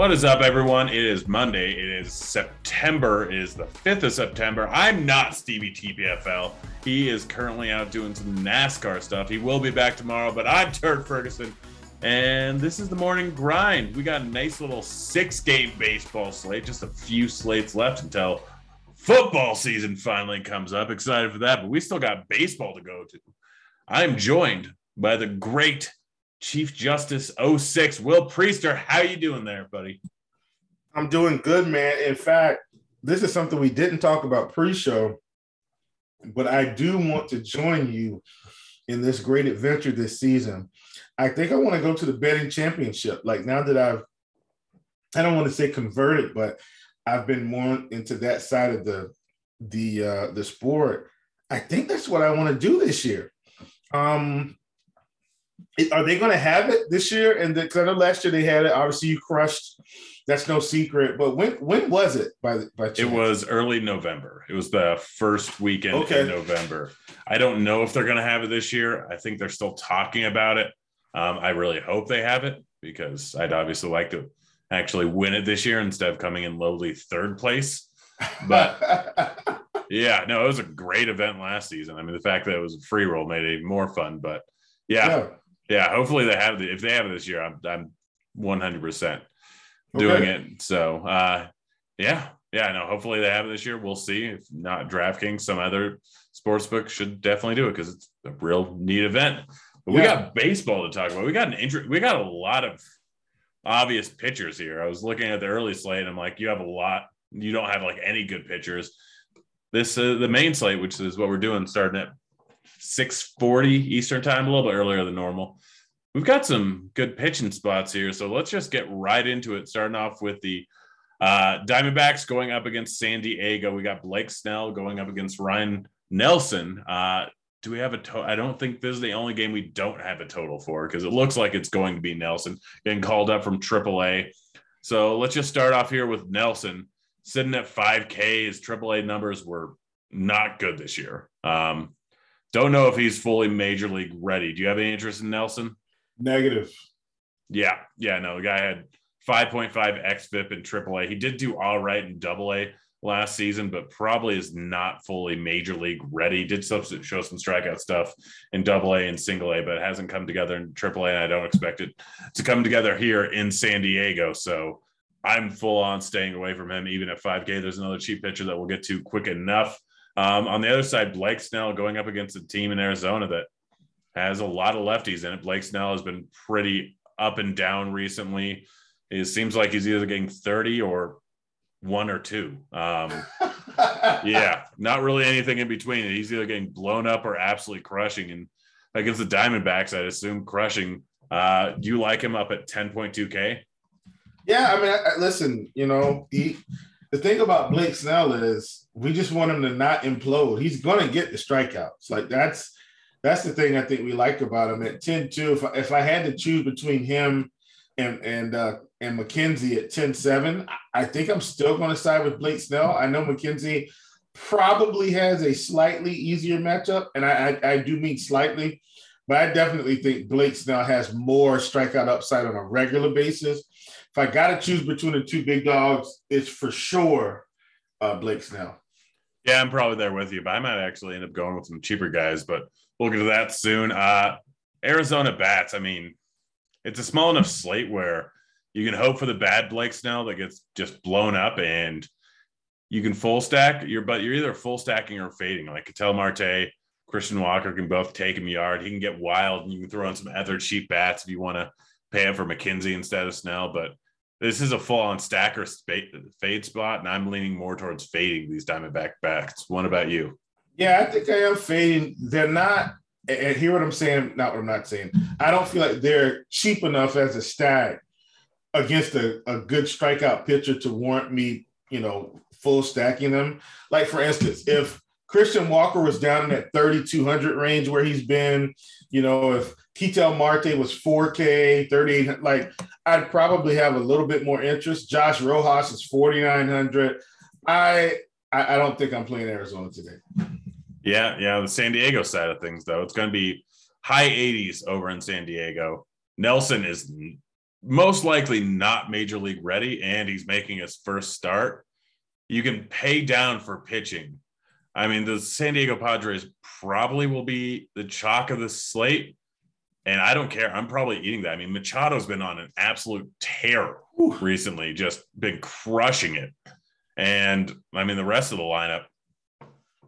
What is up, everyone? It is Monday. It is September. It is the 5th of September. I'm not Stevie TPFL. He is currently out doing some NASCAR stuff. He will be back tomorrow, but I'm Turd Ferguson. And this is the morning grind. We got a nice little six game baseball slate, just a few slates left until football season finally comes up. Excited for that, but we still got baseball to go to. I'm joined by the great Chief Justice 06, Will Priester. How you doing there, buddy? I'm doing good, man. In fact, this is something we didn't talk about pre-show, but I do want to join you in this great adventure this season. I think I want to go to the betting championship. Like now that I've, I don't want to say converted, but I've been more into that side of the the uh, the sport. I think that's what I want to do this year. Um, are they going to have it this year? And because I know last year they had it. Obviously, you crushed. That's no secret. But when when was it? By by chance? it was early November. It was the first weekend okay. in November. I don't know if they're going to have it this year. I think they're still talking about it. Um, I really hope they have it because I'd obviously like to actually win it this year instead of coming in lowly third place. But yeah, no, it was a great event last season. I mean, the fact that it was a free roll made it even more fun. But yeah, yeah yeah, hopefully they have it. If they have it this year, I'm I'm 100 percent doing okay. it. So uh, yeah, yeah, no. Hopefully they have it this year. We'll see. If not DraftKings, some other sports book should definitely do it because it's a real neat event. But yeah. we got baseball to talk about. We got an interest. We got a lot of obvious pitchers here. I was looking at the early slate. and I'm like, you have a lot. You don't have like any good pitchers. This uh, the main slate, which is what we're doing, starting at 6:40 Eastern time, a little bit earlier than normal. We've got some good pitching spots here, so let's just get right into it. Starting off with the uh, Diamondbacks going up against San Diego. We got Blake Snell going up against Ryne Nelson. Uh, do we have a total? I don't think this is the only game we don't have a total for because it looks like it's going to be Nelson getting called up from AAA. So let's just start off here with Nelson sitting at 5K. His AAA numbers were not good this year. Um, don't know if he's fully major league ready. Do you have any interest in Nelson? Negative. Yeah, yeah, no. The guy had 5.5 xFIP in AAA. He did do all right in AA, last season, but probably is not fully major league ready. Did show some strikeout stuff in double A and single A, but it hasn't come together in triple A. And I don't expect it to come together here in San Diego. So I'm full on staying away from him, even at 5K. There's another cheap pitcher that we'll get to quick enough. Um, on the other side, Blake Snell going up against a team in Arizona that has a lot of lefties in it. Blake Snell has been pretty up and down recently. It seems like he's either getting 30 or one or two. Um, yeah, not really anything in between. He's either getting blown up or absolutely crushing. And against the Diamondbacks, I'd assume crushing. Uh, do you like him up at 10.2K? Yeah, I mean, I, I, listen, you know, he, the thing about Blake Snell is we just want him to not implode. He's going to get the strikeouts. Like that's that's the thing I think we like about him at 10 2. If I, if I had to choose between him and and uh, and McKenzie at 10-7, I think I'm still going to side with Blake Snell. I know McKenzie probably has a slightly easier matchup, and I, I, I do mean slightly, but I definitely think Blake Snell has more strikeout upside on a regular basis. If I got to choose between the two big dogs, it's for sure uh, Blake Snell. Yeah, I'm probably there with you, but I might actually end up going with some cheaper guys, but we'll get to that soon. Uh, Arizona bats, I mean, it's a small enough slate where you can hope for the bad Blake Snell that gets just blown up and you can full stack your but you're either full stacking or fading. Like Ketel Marte, Christian Walker can both take him yard. He can get wild and you can throw in some other cheap bats if you want to pay him for McKenzie instead of Snell. But this is a full on stacker fade spot, and I'm leaning more towards fading these Diamondback backs. What about you? Yeah, I think I am fading. They're not, and hear what I'm saying, not what I'm not saying. I don't feel like they're cheap enough as a stack against a, a good strikeout pitcher to warrant me, you know, full stacking them. Like for instance, if Christian Walker was down in that 3,200 range where he's been, you know, if Ketel Marte was 4K, 38, like I'd probably have a little bit more interest. Josh Rojas is 4,900. I, I, I don't think I'm playing Arizona today. Yeah, yeah. The San Diego side of things, though, it's going to be high 80s over in San Diego. Nelson is most likely not major league ready, and he's making his first start. You can pay down for pitching. I mean, the San Diego Padres probably will be the chalk of the slate, and I don't care. I'm probably eating that. I mean, Machado's been on an absolute tear recently, just been crushing it. And I mean, the rest of the lineup,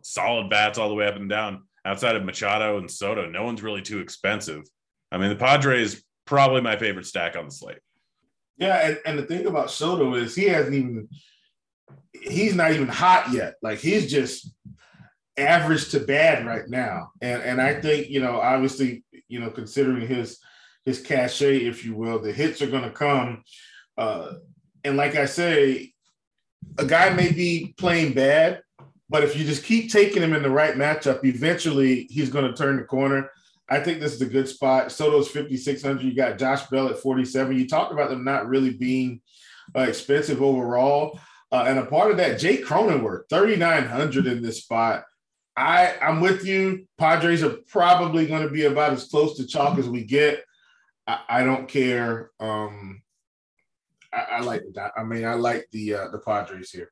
solid bats all the way up and down. Outside of Machado and Soto, no one's really too expensive. I mean, the Padres probably my favorite stack on the slate. Yeah, and, and the thing about Soto is he hasn't even he's not even hot yet. Like he's just average to bad right now. And and I think, you know, obviously, you know, considering his his cachet, if you will, the hits are gonna come. Uh and like I say, a guy may be playing bad, but if you just keep taking him in the right matchup, eventually he's gonna turn the corner. I think this is a good spot. Soto's 5,600. You got Josh Bell at 47. You talked about them not really being uh, expensive overall. Uh, and a part of that, Jake Cronenworth, 3,900 in this spot. I, I'm with you. Padres are probably going to be about as close to chalk as we get. I, I don't care. Um, I, I, like that. I mean, I like the uh, the Padres here.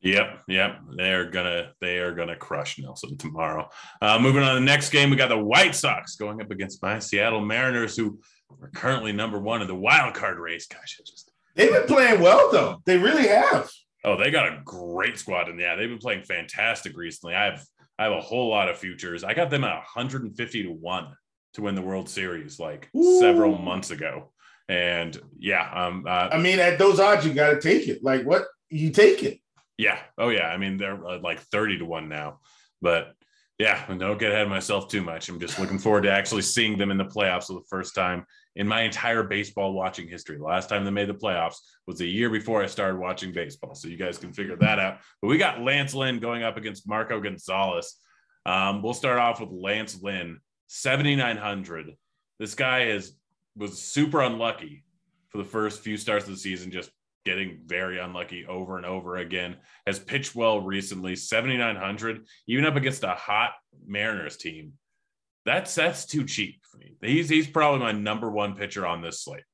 Yep, yep. They're gonna they are gonna crush Nelson tomorrow. Uh, moving on to the next game, we got the White Sox going up against my Seattle Mariners, who are currently number one in the wild card race. Gosh, just they've been playing well though. They really have. Oh, they got a great squad, and yeah, they've been playing fantastic recently. I have I have a whole lot of futures. I got them at 150 to one to win the World Series like Ooh. several months ago, and yeah, um, uh, I mean, at those odds, you got to take it. Like what you take it. Yeah. Oh, yeah. I mean, they're uh, like 30 to 1 now. But yeah, don't get ahead of myself too much. I'm just looking forward to actually seeing them in the playoffs for the first time in my entire baseball watching history. The last time they made the playoffs was a year before I started watching baseball. So you guys can figure that out. But we got Lance Lynn going up against Marco Gonzalez. Um, we'll start off with Lance Lynn, 7,900. This guy is was super unlucky for the first few starts of the season, just getting very unlucky over and over again. Has pitched well recently, 7,900, even up against a hot Mariners team. That's that's too cheap for me. He's he's probably my number one pitcher on this slate.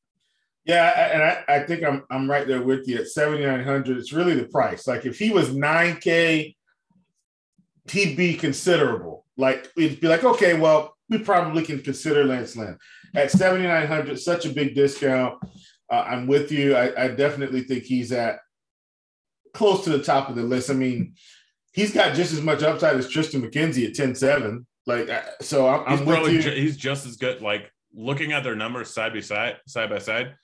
Yeah, and I, I think I'm I'm right there with you at 7,900. It's really the price. Like if he was 9K, he'd be considerable. Like it'd be like, okay, well, we probably can consider Lance Lynn at 7,900. Such a big discount. Uh, I'm with you. I, I definitely think he's at close to the top of the list. I mean, he's got just as much upside as Triston McKenzie at 10-7. Like, uh, so I'm, he's I'm with you. Ju- he's just as good. Like looking at their numbers side by side, side by side.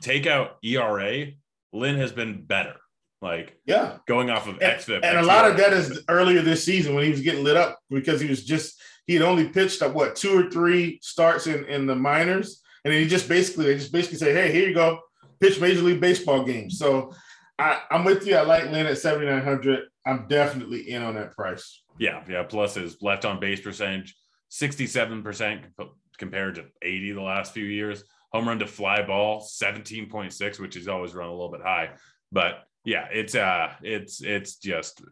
Take out ERA, Lynn has been better. Like, yeah, going off of XFIP, and, a lot of that is earlier this season when he was getting lit up because he was just he had only pitched up what two or three starts in in the minors, and then he just basically they just basically say, hey, here you go, pitch Major League Baseball games. So I, I'm with you. I like Lynn at 7,900. I'm definitely in on that price. Yeah, yeah. Plus his left on base percentage, 67% compared to 80 the last few years. Home run to fly ball, 17.6, which is always run a little bit high. But yeah, it's uh it's it's just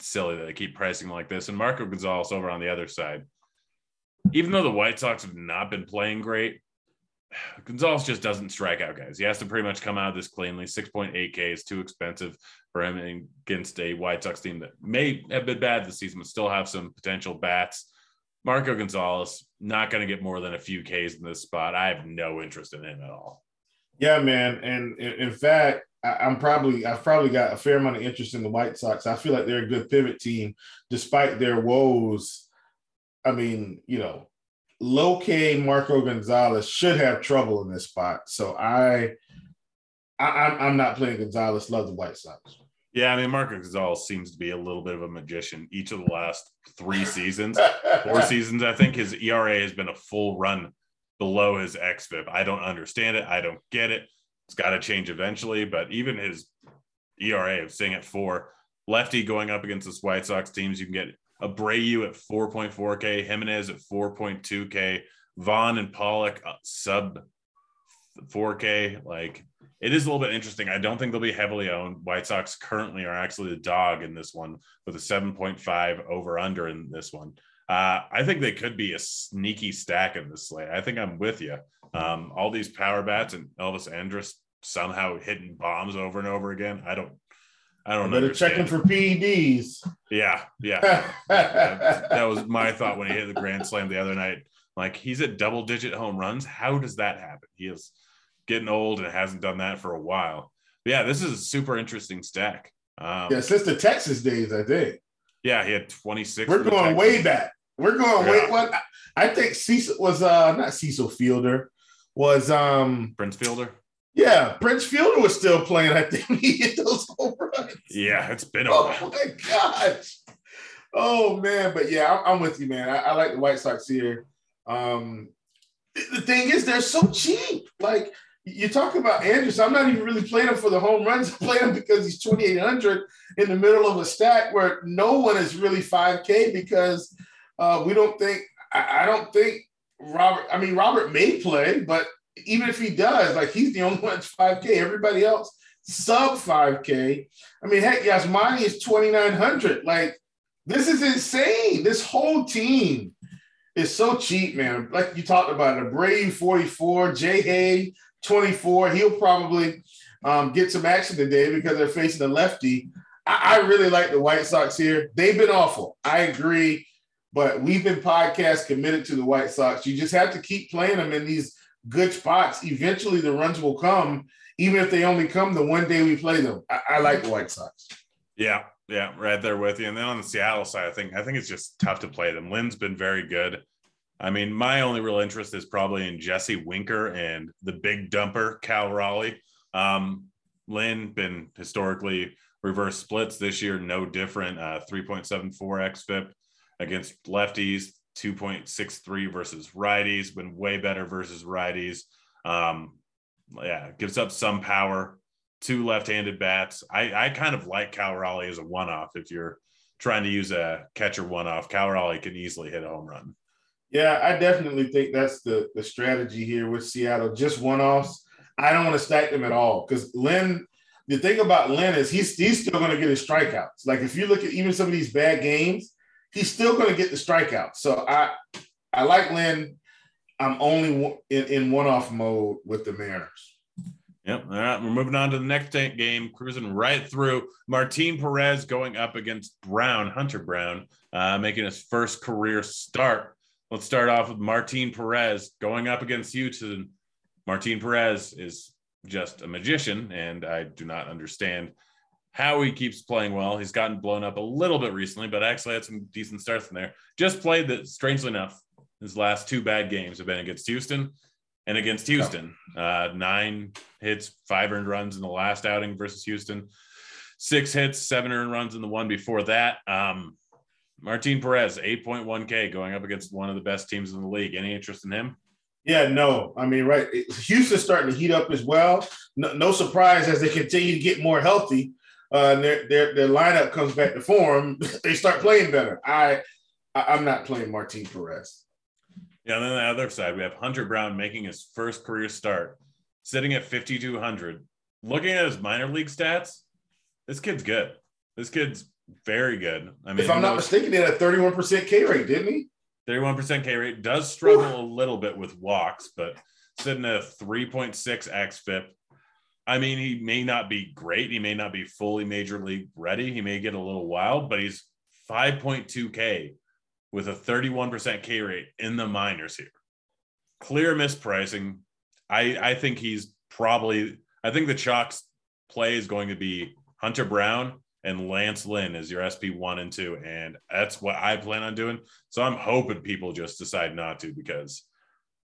silly that they keep pricing like this. And Marco Gonzalez over on the other side. Even though the White Sox have not been playing great, Gonzalez just doesn't strike out guys. He has to pretty much come out of this cleanly. 6.8K is too expensive for him against a White Sox team that may have been bad this season, but still have some potential bats. Marco Gonzalez, not going to get more than a few Ks in this spot. I have no interest in him at all. Yeah, man. And in fact, I'm probably I've probably got a fair amount of interest in the White Sox. I feel like they're a good pivot team, despite their woes. I mean, you know, low K Marco Gonzalez should have trouble in this spot. So I, I I'm not playing Gonzalez. Love the White Sox. Yeah, I mean, Marco Gonzalez seems to be a little bit of a magician each of the last three seasons, four seasons. I think his ERA has been a full run below his xFIP. I don't understand it. I don't get it. It's got to change eventually. But even his ERA of staying at four, lefty going up against this White Sox teams, you can get Abreu at 4.4K, Jimenez at 4.2K, Vaughn and Pollock uh, sub 4K. Like it is a little bit interesting. I don't think they'll be heavily owned. White Sox currently are actually the dog in this one with a 7.5 over under in this one. Uh, I think they could be a sneaky stack in this slate. I think I'm with you. Um, all these power bats and Elvis Andrus somehow hitting bombs over and over again. I don't. I don't know. Better checking for PEDs. Yeah, yeah. that, that was my thought when he hit the grand slam the other night. Like he's at double digit home runs. How does that happen? He is getting old and hasn't done that for a while. But yeah, this is a super interesting stack. Um, yeah, since the Texas days, I think. Yeah, he had 26. We're going way back. We're going yeah. way what I think Cecil was uh not Cecil Fielder was um Prince Fielder. Yeah, Prince Fielder was still playing. I think he hit those home runs. Yeah, it's been a while. oh my gosh. Oh man, but yeah, I'm, with you, man. I, I, like the White Sox here. Um, the thing is, they're so cheap. Like you talk about Andrus. I'm not even really playing him for the home runs. I'm playing him because he's 2,800 in the middle of a stack where no one is really 5K because uh, we don't think. I, I don't think Robert. I mean, Robert may play, but even if he does, like he's the only one that's 5K. Everybody else sub 5K. I mean, heck, Yasmani is 2,900. Like this is insane. This whole team is so cheap, man. Like you talked about it, Brave 44, Jay Hay 24. He'll probably um, get some action today because they're facing a lefty. I, I, really like the White Sox here. They've been awful. I agree. But we've been podcast committed to the White Sox. You just have to keep playing them in these good spots. Eventually, the runs will come, even if they only come the one day we play them. I, I like the White Sox. Yeah, yeah, right there with you. And then on the Seattle side, I think I think it's just tough to play them. Lynn's been very good. I mean, my only real interest is probably in Jesse Winker and the big dumper, Cal Raleigh. Um, Lynn been historically reverse splits this year, no different. Uh, 3.74 xFIP against lefties, 2.63 versus righties, been way better versus righties. Um, yeah, gives up some power. Two left-handed bats. I, I kind of like Cal Raleigh as a one-off. If you're trying to use a catcher one-off, Cal Raleigh can easily hit a home run. Yeah, I definitely think that's the the strategy here with Seattle. Just one offs. I don't want to stack them at all because Lynn. The thing about Lynn is he's he's still going to get his strikeouts. Like if you look at even some of these bad games, he's still going to get the strikeout. So I I like Lynn. I'm only in, in one off mode with the Mariners. Yep. All right. We're moving on to the next game, cruising right through. Martin Perez going up against Brown, Hunter Brown, uh, making his first career start. Let's start off with Martin Perez going up against Houston. Martin Perez is just a magician, and I do not understand how he keeps playing well. He's gotten blown up a little bit recently, but actually had some decent starts in there. Just played that, strangely enough, his last two bad games have been against Houston and against Houston. Uh, nine hits, five earned runs in the last outing versus Houston, six hits, seven earned runs in the one before that. Um, Martin Perez, 8.1K going up against one of the best teams in the league. Any interest in him? Yeah, no. I mean, right. Houston's starting to heat up as well. No, no surprise as they continue to get more healthy. Uh, their, their their lineup comes back to form. they start playing better. I, I am not playing Martin Perez. Yeah, and then the other side, we have Hunter Brown making his first career start, sitting at 5,200. Looking at his minor league stats, this kid's good. This kid's very good. I mean, if I'm not mistaken, he had a 31% K rate, didn't he? 31% K rate does struggle a little bit with walks, but sitting at a 3.6 xFIP. I mean, he may not be great. He may not be fully major league ready. He may get a little wild, but he's 5.2K with a 31% K rate in the minors here. Clear mispricing. I, I think he's probably, I think the Chalk's play is going to be Hunter Brown and Lance Lynn as your SP one and two. And that's what I plan on doing. So I'm hoping people just decide not to because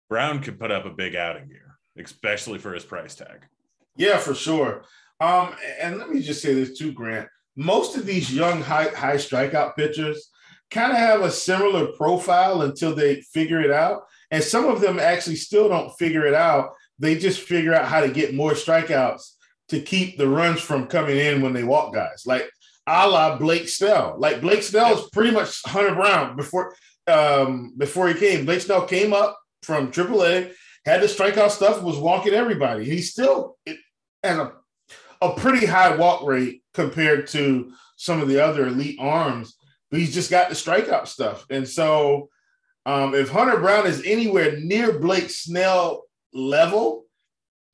Brown could put up a big outing here, especially for his price tag. Yeah, for sure. Um, and let me just say this too, Grant. Most of these young high high strikeout pitchers kind of have a similar profile until they figure it out. And some of them actually still don't figure it out. They just figure out how to get more strikeouts to keep the runs from coming in when they walk guys, like a la Blake Snell. Like Blake Snell is pretty much Hunter Brown before um, before he came. Blake Snell came up from AAA, had the strikeout stuff, was walking everybody. He still has a a pretty high walk rate compared to some of the other elite arms, but he's just got the strikeout stuff. And so, um, if Hunter Brown is anywhere near Blake Snell level,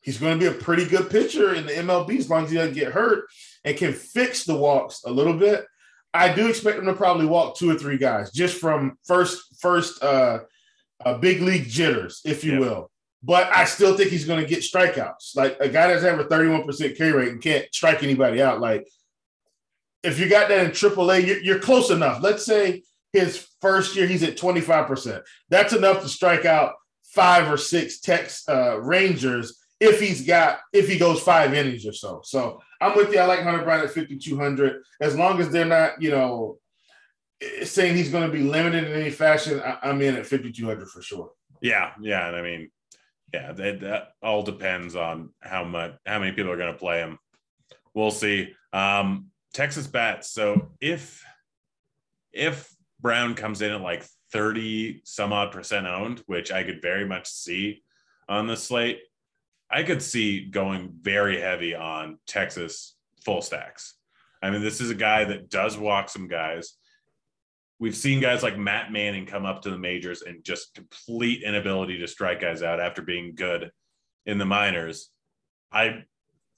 He's going to be a pretty good pitcher in the MLB as long as he doesn't get hurt and can fix the walks a little bit. I do expect him to probably walk two or three guys just from first first uh, uh big league jitters, if you will. But I still think he's going to get strikeouts. Like a guy that's having a 31% K rate and can't strike anybody out. Like if you got that in AAA, you're, you're close enough. Let's say his first year he's at 25%. That's enough to strike out five or six Tex uh, Rangers if he's got if he goes five innings or so. So I'm with you. I like Hunter Brown at 5200 as long as they're not, you know, saying he's going to be limited in any fashion. I, am in at 5200 for sure. Yeah, yeah, and I mean, yeah, that, that all depends on how much how many people are going to play him. We'll see. Um, Texas bats. So if if Brown comes in at like 30 some odd percent owned, which I could very much see on the slate, I could see going very heavy on Texas full stacks. I mean, this is a guy that does walk some guys. We've seen guys like Matt Manning come up to the majors and just complete inability to strike guys out after being good in the minors. I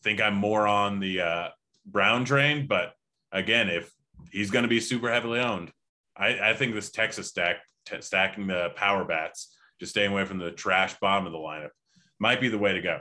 think I'm more on the uh, Brown train, but again, if he's going to be super heavily owned, I, I think this Texas stack, t- stacking the power bats, just staying away from the trash bottom of the lineup, might be the way to go.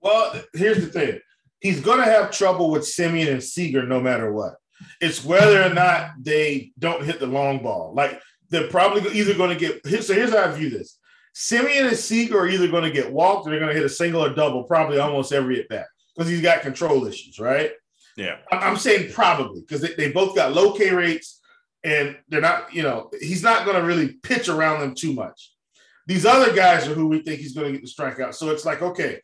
Well, here's the thing. He's going to have trouble with Semien and Seager no matter what. It's whether or not they don't hit the long ball. Like they're probably either going to get. So here's how I view this: Semien and Seager are either going to get walked or they're going to hit a single or double, probably almost every at bat because he's got control issues, right? Yeah, I'm saying probably because they, they both got low K rates and they're not. You know, he's not going to really pitch around them too much. These other guys are who we think he's going to get the strikeout. So it's like, okay,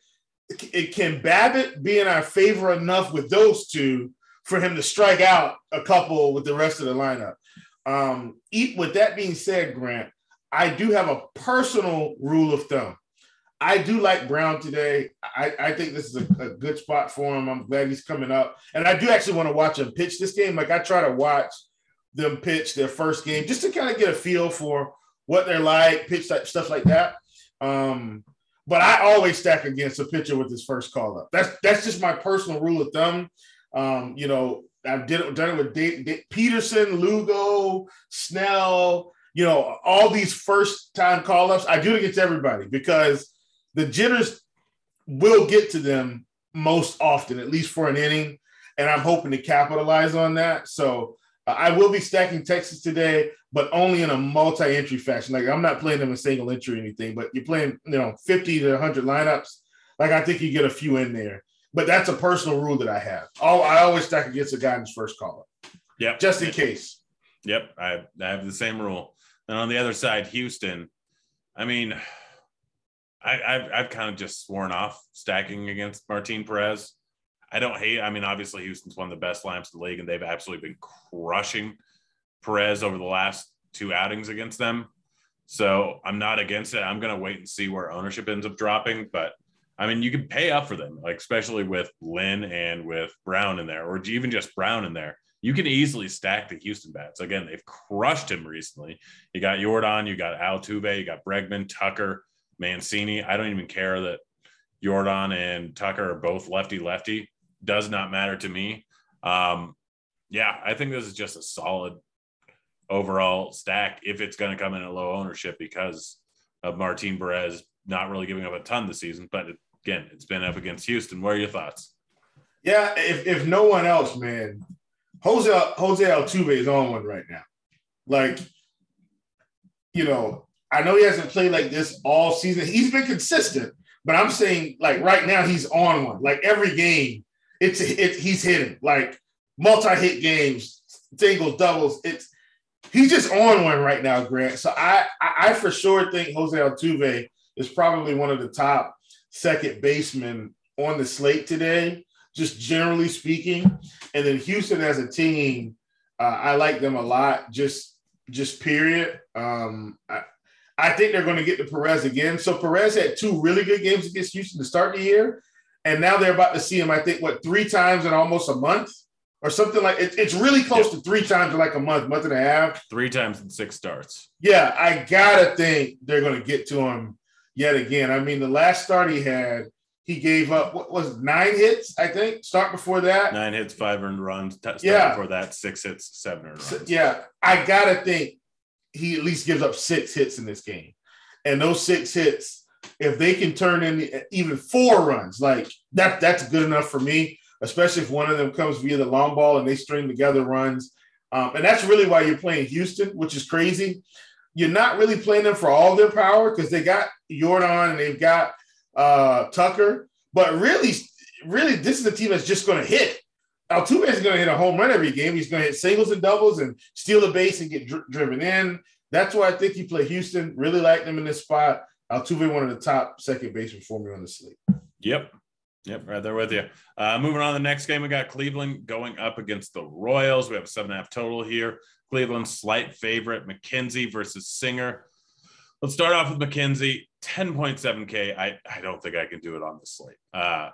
it, can BABIP be in our favor enough with those two for him to strike out a couple with the rest of the lineup? Um, with that being said, Grant, I do have a personal rule of thumb. I do like Brown today. I, I think this is a, a, good spot for him. I'm glad he's coming up. And I do actually want to watch him pitch this game. Like I try to watch them pitch their first game just to kind of get a feel for what they're like, pitch type stuff like that. Um, but I always stack against a pitcher with his first call up. That's that's just my personal rule of thumb. Um, you know, I've did it, done it with Peterson, Lugo, Snell. You know, all these first time call ups. I do it against everybody because the jitters will get to them most often, at least for an inning. And I'm hoping to capitalize on that. So uh, I will be stacking Texas today, but only in a multi-entry fashion. Like I'm not playing them in single entry or anything, but you're playing, you know, 50 to 100 lineups. Like I think you get a few in there. But that's a personal rule that I have. Oh, I always stack against a guy in his first call up. Yep. Just in case. Yep. I, I have the same rule. And on the other side, Houston, I mean, I, have I've kind of just sworn off stacking against Martin Perez. I don't hate. I mean, obviously Houston's one of the best lineups in the league, and they've absolutely been crushing Perez over the last two outings against them. So I'm not against it. I'm going to wait and see where ownership ends up dropping. But I mean, you can pay up for them, like especially with Lynn and with Brown in there, or even just Brown in there. You can easily stack the Houston bats. Again, they've crushed him recently. You got Yordan, you got Altuve, you got Bregman, Tucker. Mancini. I don't even care that Yordan and Tucker are both lefty lefty. Does not matter to me. Um, yeah, I think this is just a solid overall stack if it's going to come in at low ownership because of Martin Perez not really giving up a ton this season. But again, it's been up against Houston. What are your thoughts? Yeah, if, if no one else, man, Jose Jose Altuve is on one right now. Like, you know, I know he hasn't played like this all season. He's been consistent, but I'm saying like right now he's on one. Like every game, it's it, he's hitting like multi-hit games, singles, doubles. It's he's just on one right now, Grant. So I I, I for sure think Jose Altuve is probably one of the top second baseman on the slate today, just generally speaking. And then Houston as a team, uh, I like them a lot. Just just period. Um, I, I think they're going to get to Perez again. So Perez had two really good games against Houston to start the year, and now they're about to see him. I think what three times in almost a month or something like it, it's really close to three times in like a month, month and a half. Three times in six starts. Yeah, I gotta think they're going to get to him yet again. I mean, the last start he had, he gave up what was it, nine hits, I think. Start before that, nine hits, five earned runs. Start yeah, before that, six hits, seven earned runs. Yeah, I gotta think he at least gives up six hits in this game. And those six hits, if they can turn in even four runs, like that, that's good enough for me, especially if one of them comes via the long ball and they string together runs. Um, and that's really why you're playing Houston, which is crazy. You're not really playing them for all their power because they got Yordan and they've got uh, Tucker. But really, really, this is a team that's just going to hit. Altuve is going to hit a home run every game. He's going to hit singles and doubles and steal a base and get dr- driven in. That's why I think you play Houston. Really like them in this spot. Altuve, one of the top second baseman for me on the slate. Yep. Yep, right there with you. Uh, moving on to the next game, we got Cleveland going up against the Royals. We have a seven and a half total here. Cleveland slight favorite, McKenzie versus Singer. Let's start off with McKenzie, 10.7K. I, I don't think I can do it on the slate. Uh,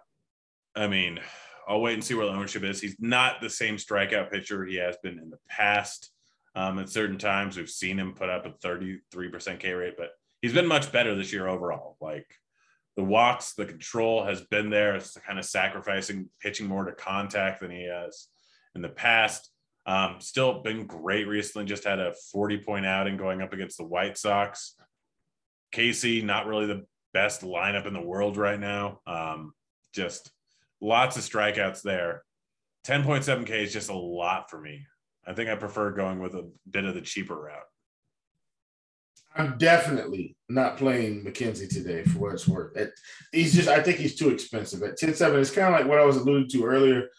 I mean, I'll wait and see where the ownership is. He's not the same strikeout pitcher he has been in the past. Um, at certain times, we've seen him put up a 33% K rate, but he's been much better this year overall. Like the walks, the control has been there. It's kind of sacrificing pitching more to contact than he has in the past. Um, still been great recently. Just had a 40 point outing going up against the White Sox. KC, not really the best lineup in the world right now. Um, just lots of strikeouts there. 10.7K is just a lot for me. I think I prefer going with a bit of the cheaper route. I'm definitely not playing McKenzie today for what it's worth. he's just, I think he's too expensive at 10 7. It's kind of like what I was alluding to earlier.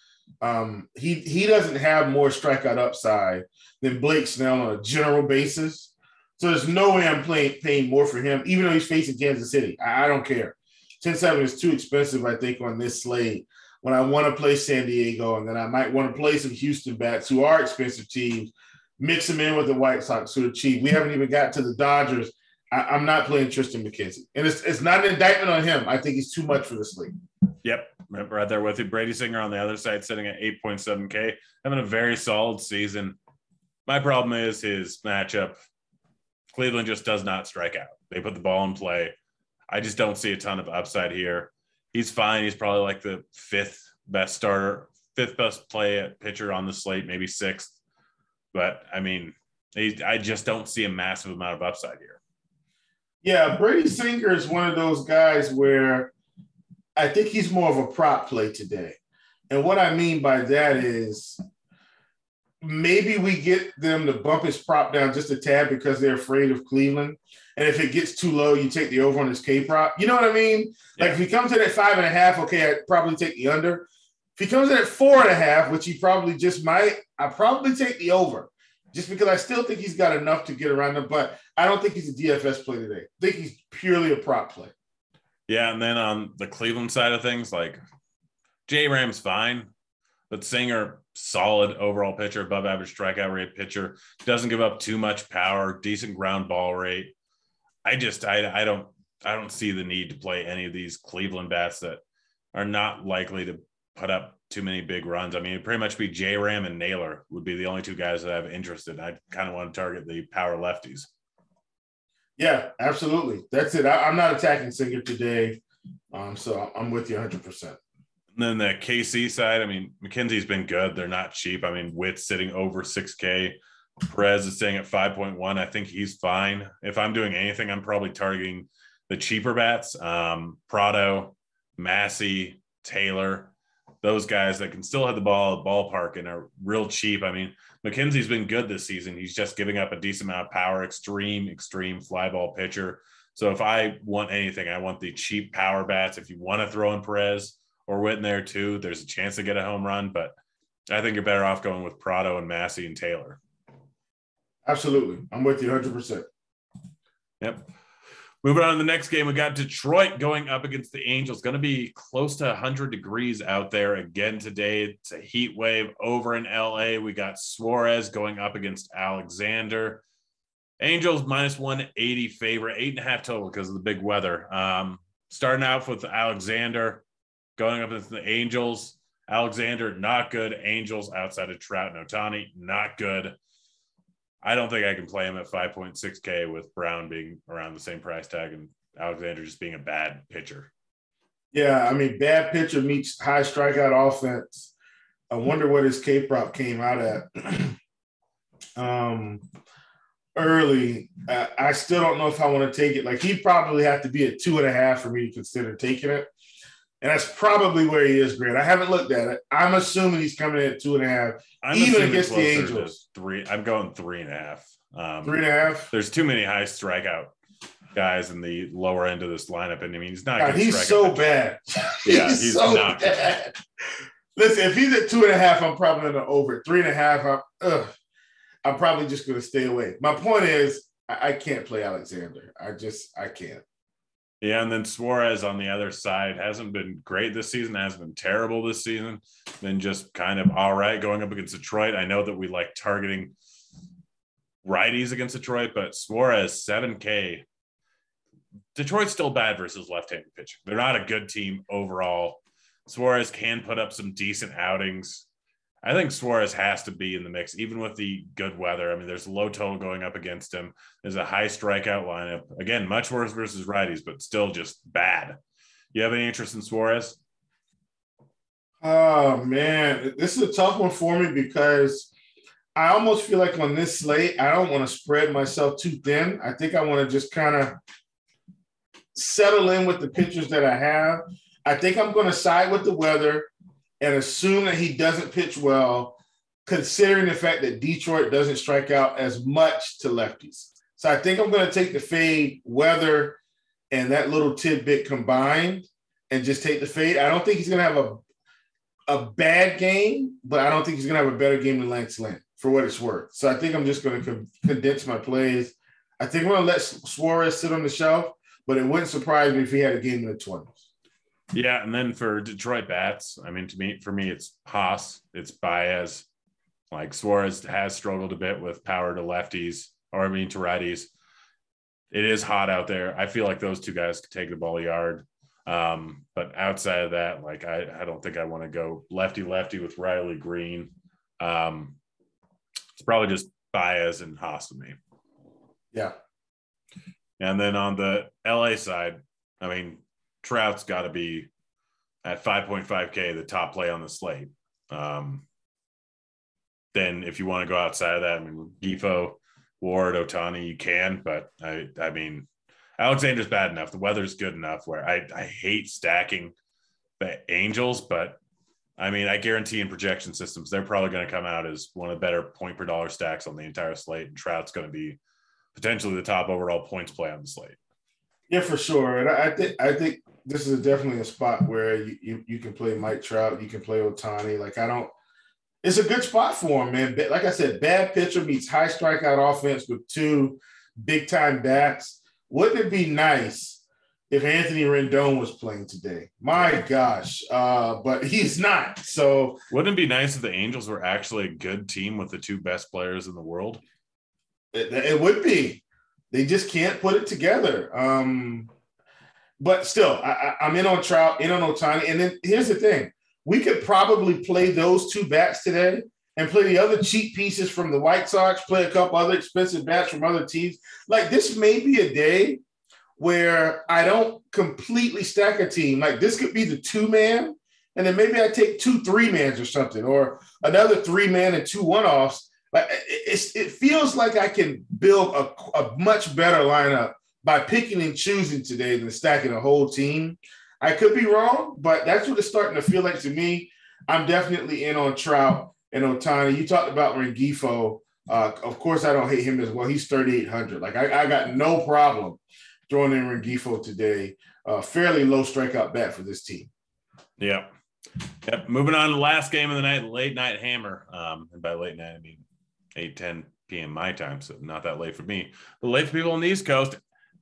Um, he he doesn't have more strikeout upside than Blake Snell on a general basis. So there's no way I'm playing paying more for him, even though he's facing Kansas City. I, I don't care. 10 7 is too expensive, I think, on this slate when I want to play San Diego, and then I might want to play some Houston bats who are expensive teams, mix him in with the White Sox who are cheap. We haven't even got to the Dodgers. I, am not playing Triston McKenzie, and it's it's not an indictment on him. I think he's too much for this league. Yep, right there with you. Brady Singer on the other side, sitting at 8.7K, having a very solid season. My problem is his matchup. Cleveland just does not strike out. They put the ball in play. I just don't see a ton of upside here. He's fine. He's probably like the fifth best starter, fifth best play at pitcher on the slate, maybe sixth. But I mean, I just don't see a massive amount of upside here. Yeah, Brady Singer is one of those guys where I think he's more of a prop play today. And what I mean by that is maybe we get them to bump his prop down just a tad because they're afraid of Cleveland. And if it gets too low, you take the over on his K prop. You know what I mean? Yeah. Like if he comes to that five and a half, okay, I'd probably take the under. If he comes in at four and a half, which he probably just might, I probably take the over just because I still think he's got enough to get around them. But I don't think he's a DFS play today. I think he's purely a prop play. Yeah, and then on the Cleveland side of things, like J Ram's fine, but Singer solid overall pitcher, above average strikeout rate pitcher, doesn't give up too much power, decent ground ball rate. I just I I don't I don't see the need to play any of these Cleveland bats that are not likely to put up too many big runs. I mean, it'd pretty much be J Ram and Naylor would be the only two guys that I have interest in. I kind of want to target the power lefties. Yeah, absolutely. That's it. I, am not attacking Singer today. Um, so I'm with you 100%. And then the KC side, I mean, McKenzie's been good. They're not cheap. I mean, Witt's sitting over 6K. Perez is staying at 5.1. I think he's fine. If I'm doing anything, I'm probably targeting the cheaper bats um, Pratto, Massey, Taylor those guys that can still have the ball at ballpark and are real cheap. I mean, McKenzie's been good this season. He's just giving up a decent amount of power, extreme, extreme fly ball pitcher. So if I want anything, I want the cheap power bats. If you want to throw in Perez or Witt in there too, there's a chance to get a home run. But I think you're better off going with Pratto and Massey and Taylor. Absolutely. I'm with you 100%. Yep. Moving on to the next game, we got Detroit going up against the Angels. Going to be close to 100 degrees out there again today. It's a heat wave over in LA. We got Suarez going up against Alexander. Angels minus 180 favorite, eight and a half total because of the big weather. Um, starting out with Alexander going up against the Angels. Alexander, not good. Angels outside of Trout and Ohtani, not good. I don't think I can play him at 5.6K with Brown being around the same price tag and Alexander just being a bad pitcher. Yeah, I mean, bad pitcher meets high strikeout offense. I wonder what his K prop came out at um, early. Uh, I still don't know if I want to take it. Like, he probably have to be at two and a half for me to consider taking it. And that's probably where he is, Grant. I haven't looked at it. I'm assuming he's coming in at two and a half, I'm even against the Angels. Three. I'm going three and a half. Um, three and a half. There's too many high strikeout guys in the lower end of this lineup, and I mean he's not. God, he's so bad. yeah, he's, he's so not bad. Listen, if he's at two and a half, I'm probably to over. Three and a half, I'm, ugh, I'm probably just going to stay away. My point is, I, I can't play Alexander. I just, I can't. Yeah, and then Suarez on the other side hasn't been great this season, hasn't been terrible this season, been just kind of all right going up against Detroit. I know that we like targeting righties against Detroit, but Suarez 7K. Detroit's still bad versus left-handed pitching. They're not a good team overall. Suarez can put up some decent outings. I think Suarez has to be in the mix, even with the good weather. I mean, there's a low total going up against him. There's a high strikeout lineup. Again, much worse versus righties, but still just bad. You have any interest in Suarez? Oh man, this is a tough one for me because I almost feel like on this slate, I don't want to spread myself too thin. I think I want to just kind of settle in with the pitchers that I have. I think I'm going to side with the weather and assume that he doesn't pitch well, considering the fact that Detroit doesn't strike out as much to lefties. So I think I'm going to take the fade, weather, and that little tidbit combined, and just take the fade. I don't think he's going to have a a bad game, but I don't think he's going to have a better game than Lance Lynn for what it's worth. So I think I'm just going to con- condense my plays. I think I'm going to let Suarez sit on the shelf, but it wouldn't surprise me if he had a game in the 20s. Yeah, and then for Detroit bats, I mean, to me, for me, it's Haas, it's Baez. Like Suarez has struggled a bit with power to lefties, or I mean to righties. It is hot out there. I feel like those two guys could take the ball yard. Um, but outside of that, like I, I don't think I want to go lefty lefty with Riley Greene. Um, it's probably just Baez and Haas to me. Yeah. And then on the LA side, I mean, Trout's got to be at 5.5K, the top play on the slate. Um, then if you want to go outside of that, I mean, Gifo, Ward, Ohtani, you can, but I, I mean, Alexander's bad enough. The weather's good enough where I, I hate stacking the Angels, but I mean, I guarantee in projection systems, they're probably going to come out as one of the better point per dollar stacks on the entire slate. And Trout's going to be potentially the top overall points play on the slate. Yeah, for sure. And I think I think this is definitely a spot where you, you, you can play Mike Trout, you can play Ohtani. Like I don't it's a good spot for him, man. Like I said, bad pitcher meets high strikeout offense with two big time bats. Wouldn't it be nice if Anthony Rendon was playing today? My gosh, uh, but he's not. So wouldn't it be nice if the Angels were actually a good team with the two best players in the world? It, it would be. They just can't put it together. Um, but still, I, am in on Trout, in on Ohtani. And then here's the thing we could probably play those two bats today and play the other cheap pieces from the White Sox, play a couple other expensive bats from other teams. Like this may be a day where I don't completely stack a team. Like this could be the two man, and then maybe I take two three mans or something, or another three man and two one offs. Like it, it feels like I can build a, a much better lineup by picking and choosing today than stacking a whole team. I could be wrong, but that's what it's starting to feel like to me. I'm definitely in on Trout and Ohtani. You talked about Rengifo. Uh, of course, I don't hate him as well. He's 3,800. Like I, I got no problem throwing in Rengifo today. Uh, fairly low strikeout bat for this team. Yeah. Yep. Moving on to the last game of the night, late night hammer. Um, and by late night, I mean 8 10 p.m. my time, so not that late for me. But late for people on the East Coast.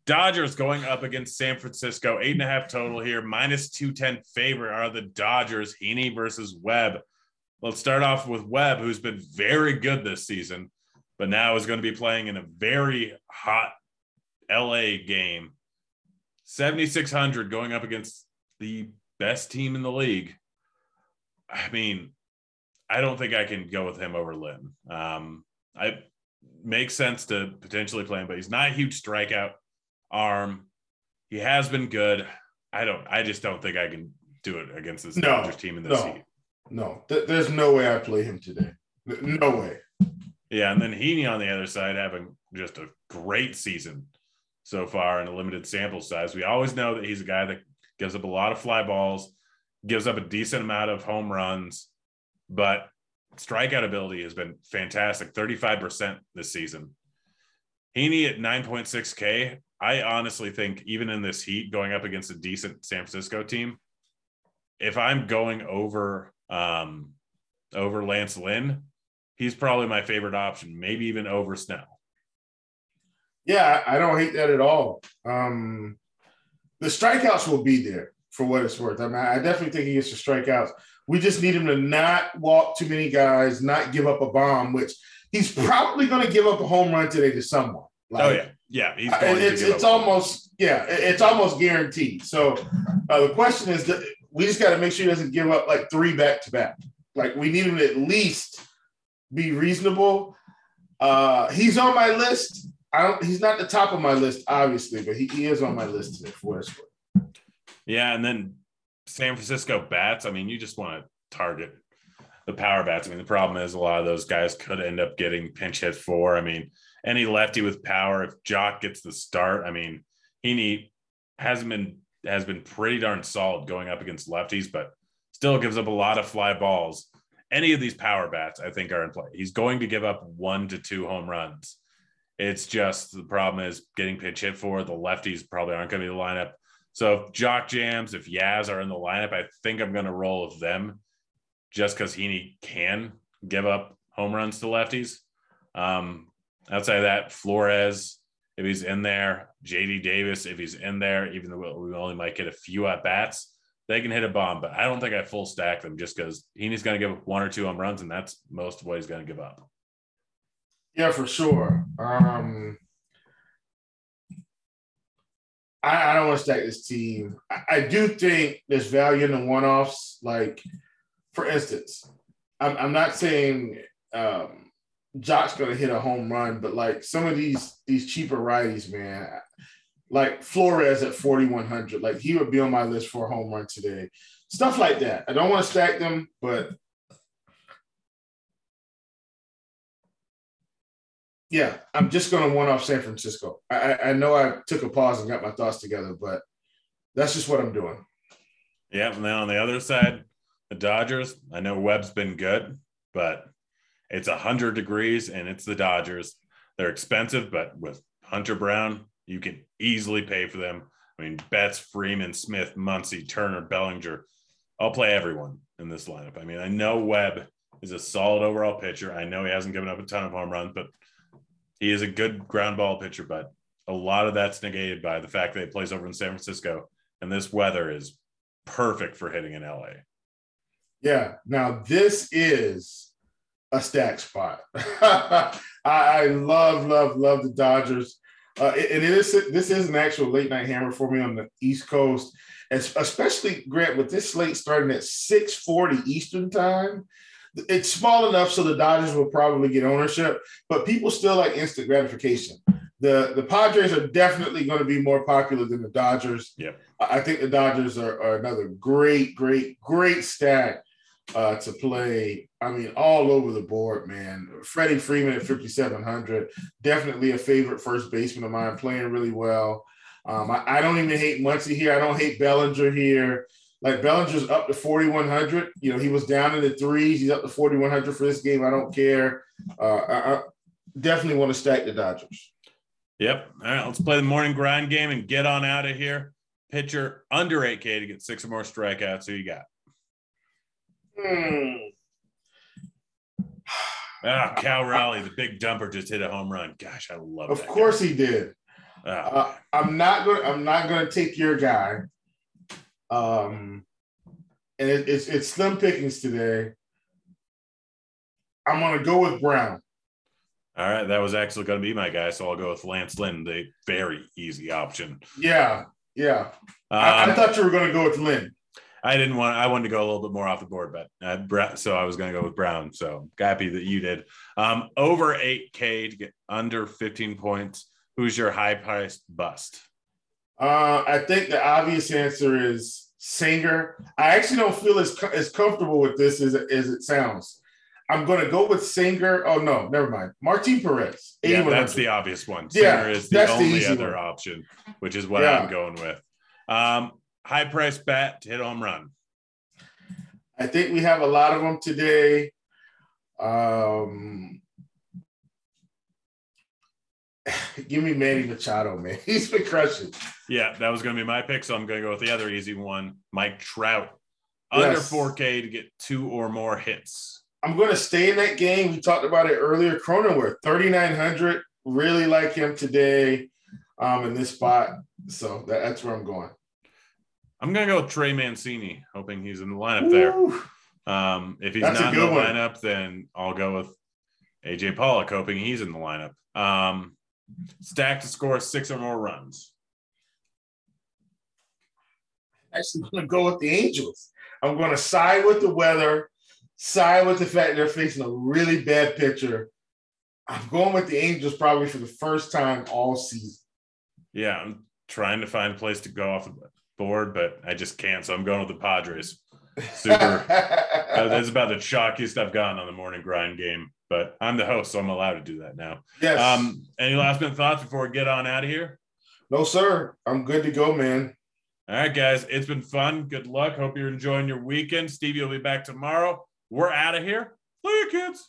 Dodgers going up against San Francisco, eight and a half total here, minus 210 favorite are the Dodgers, Heaney versus Webb. Let's start off with Webb, who's been very good this season, but now is going to be playing in a very hot LA game. 7,600 going up against the best team in the league. I mean, I don't think I can go with him over Lynn. Um, I makes sense to potentially play him, but he's not a huge strikeout arm. He has been good. I don't. I just don't think I can do it against this no, Dodgers team in this no, heat. No, th- there's no way I play him today. No way. Yeah, and then Heaney on the other side having just a great season so far in a limited sample size. We always know that he's a guy that gives up a lot of fly balls, gives up a decent amount of home runs, but strikeout ability has been fantastic 35% this season. Heaney at 9.6K. I honestly think, even in this heat, going up against a decent San Francisco team, if I'm going over um, over Lance Lynn, he's probably my favorite option, maybe even over Snell. Yeah, I don't hate that at all. Um, the strikeouts will be there for what it's worth. I mean, I definitely think he gets the strikeouts. We just need him to not walk too many guys, not give up a bomb, which he's probably going to give up a home run today to someone. Like, oh yeah, yeah. He's it's it's almost yeah, it's almost guaranteed. So uh, the question is that we just got to make sure he doesn't give up like three back to back. Like we need him to at least be reasonable. Uh, he's on my list. I don't. He's not the top of my list, obviously, but he, he is on my list today for worth. Yeah, and then San Francisco bats. I mean, you just want to target the power bats. I mean, the problem is a lot of those guys could end up getting pinch hit for. I mean, any lefty with power, if Joc gets the start, I mean, Heaney hasn't been has been pretty darn solid going up against lefties, but still gives up a lot of fly balls. Any of these power bats, I think, are in play. He's going to give up one to two home runs. It's just the problem is getting pitch hit for. The lefties probably aren't going to be the lineup. So if Joc jams, if Yaz are in the lineup, I think I'm going to roll with them just because Heaney can give up home runs to lefties. Um, outside of that, Flores, if he's in there, JD Davis, if he's in there, even though we only might get a few at bats, they can hit a bomb. But I don't think I full stack them just because Heaney's going to give up one or two home runs, and that's most of what he's going to give up. Yeah, for sure. Um, I, I don't want to stack this team. I, I do think there's value in the one offs. Like, for instance, I'm, I'm not saying um, Joc's going to hit a home run, but like some of these these cheaper righties, man, like Flores at 4,100. Like he would be on my list for a home run today. Stuff like that. I don't want to stack them, but yeah, I'm just to one off San Francisco. I, I know I took a pause and got my thoughts together, but that's just what I'm doing. Yeah. And then on the other side, the Dodgers, I know Webb's been good, but it's 100 degrees and it's the Dodgers. They're expensive, but with Hunter Brown, you can easily pay for them. I mean, Betts, Freeman, Smith, Muncy, Turner, Bellinger. I'll play everyone in this lineup. I mean, I know Webb is a solid overall pitcher. I know he hasn't given up a ton of home runs, but he is a good ground ball pitcher. But a lot of that's negated by the fact that he plays over in San Francisco, and this weather is perfect for hitting in LA. Yeah. Now this is a stack spot. I, I love, love, love the Dodgers. Uh, it, it is this is an actual late night hammer for me on the East Coast, especially Grant with this slate starting at six forty Eastern time. It's small enough so the Dodgers will probably get ownership, but people still like instant gratification. The the Padres are definitely going to be more popular than the Dodgers. Yeah, I think the Dodgers are, are another great, great, great stack uh, to play. I mean, all over the board, man. Freddie Freeman at 5,700, definitely a favorite first baseman of mine, playing really well. Um, I, I, don't even hate Muncy here. I don't hate Bellinger here. Like Bellinger's up to 4,100. You know, he was down in the threes. He's up to 4,100 for this game. I don't care. Uh, I, I definitely want to stack the Dodgers. Yep. All right, let's play the morning grind game and get on out of here. Pitcher under 8K to get six or more strikeouts. Who you got? Hmm. Ah, Cal Raleigh, the big dumper, just hit a home run. Gosh, I love. Of course guy. he did. Oh, uh, I'm not going. I'm not going to take your guy. Um, and it, it's it's slim pickings today. I'm going to go with Brown. All right, that was actually going to be my guy, so I'll go with Lance Lynn, the very easy option. Yeah, yeah. Um, I, I, um, thought you were going to go with Lynn. I didn't want. I wanted to go a little bit more off the board, but uh, so I was going to go with Brown. So happy that you did. Um, over eight K to get under fifteen points. Who's your high priced bust? Uh, I think the obvious answer is Singer. I actually don't feel as as comfortable with this as, as it sounds. I'm going to go with Singer. Oh no, never mind. Martin Perez. Yeah, that's the obvious one. Singer yeah, is the only the other one. option, which is what yeah. I'm going with. Um, high price bet to hit home run? I think we have a lot of them today. Um, give me Manny Machado, man. He's been crushing. Yeah, that was going to be my pick. So I'm going to go with the other easy one, Mike Trout. Under yes. 4K to get two or more hits. I'm going to stay in that game. We talked about it earlier. Cronenworth, 3,900. Really like him today um, in this spot. So that, that's where I'm going. I'm gonna go with Trey Mancini, hoping he's in the lineup there. Um, if he's That's not in the one. lineup, then I'll go with AJ Pollock, hoping he's in the lineup. Um, stack to score six or more runs. Actually, I'm gonna go with the Angels. I'm gonna side with the weather, side with the fact they're facing a really bad pitcher. I'm going with the Angels probably for the first time all season. Yeah, I'm trying to find a place to go off of board, but I just can't. So I'm going with the Padres. Super. that's about the shockiest I've gotten on the morning grind game. But I'm the host, so I'm allowed to do that now. Yes. Um, any last minute thoughts before we get on out of here? No, sir. I'm good to go, man. All right, guys. It's been fun. Good luck. Hope you're enjoying your weekend. Stevie will be back tomorrow. We're out of here. Play your kids.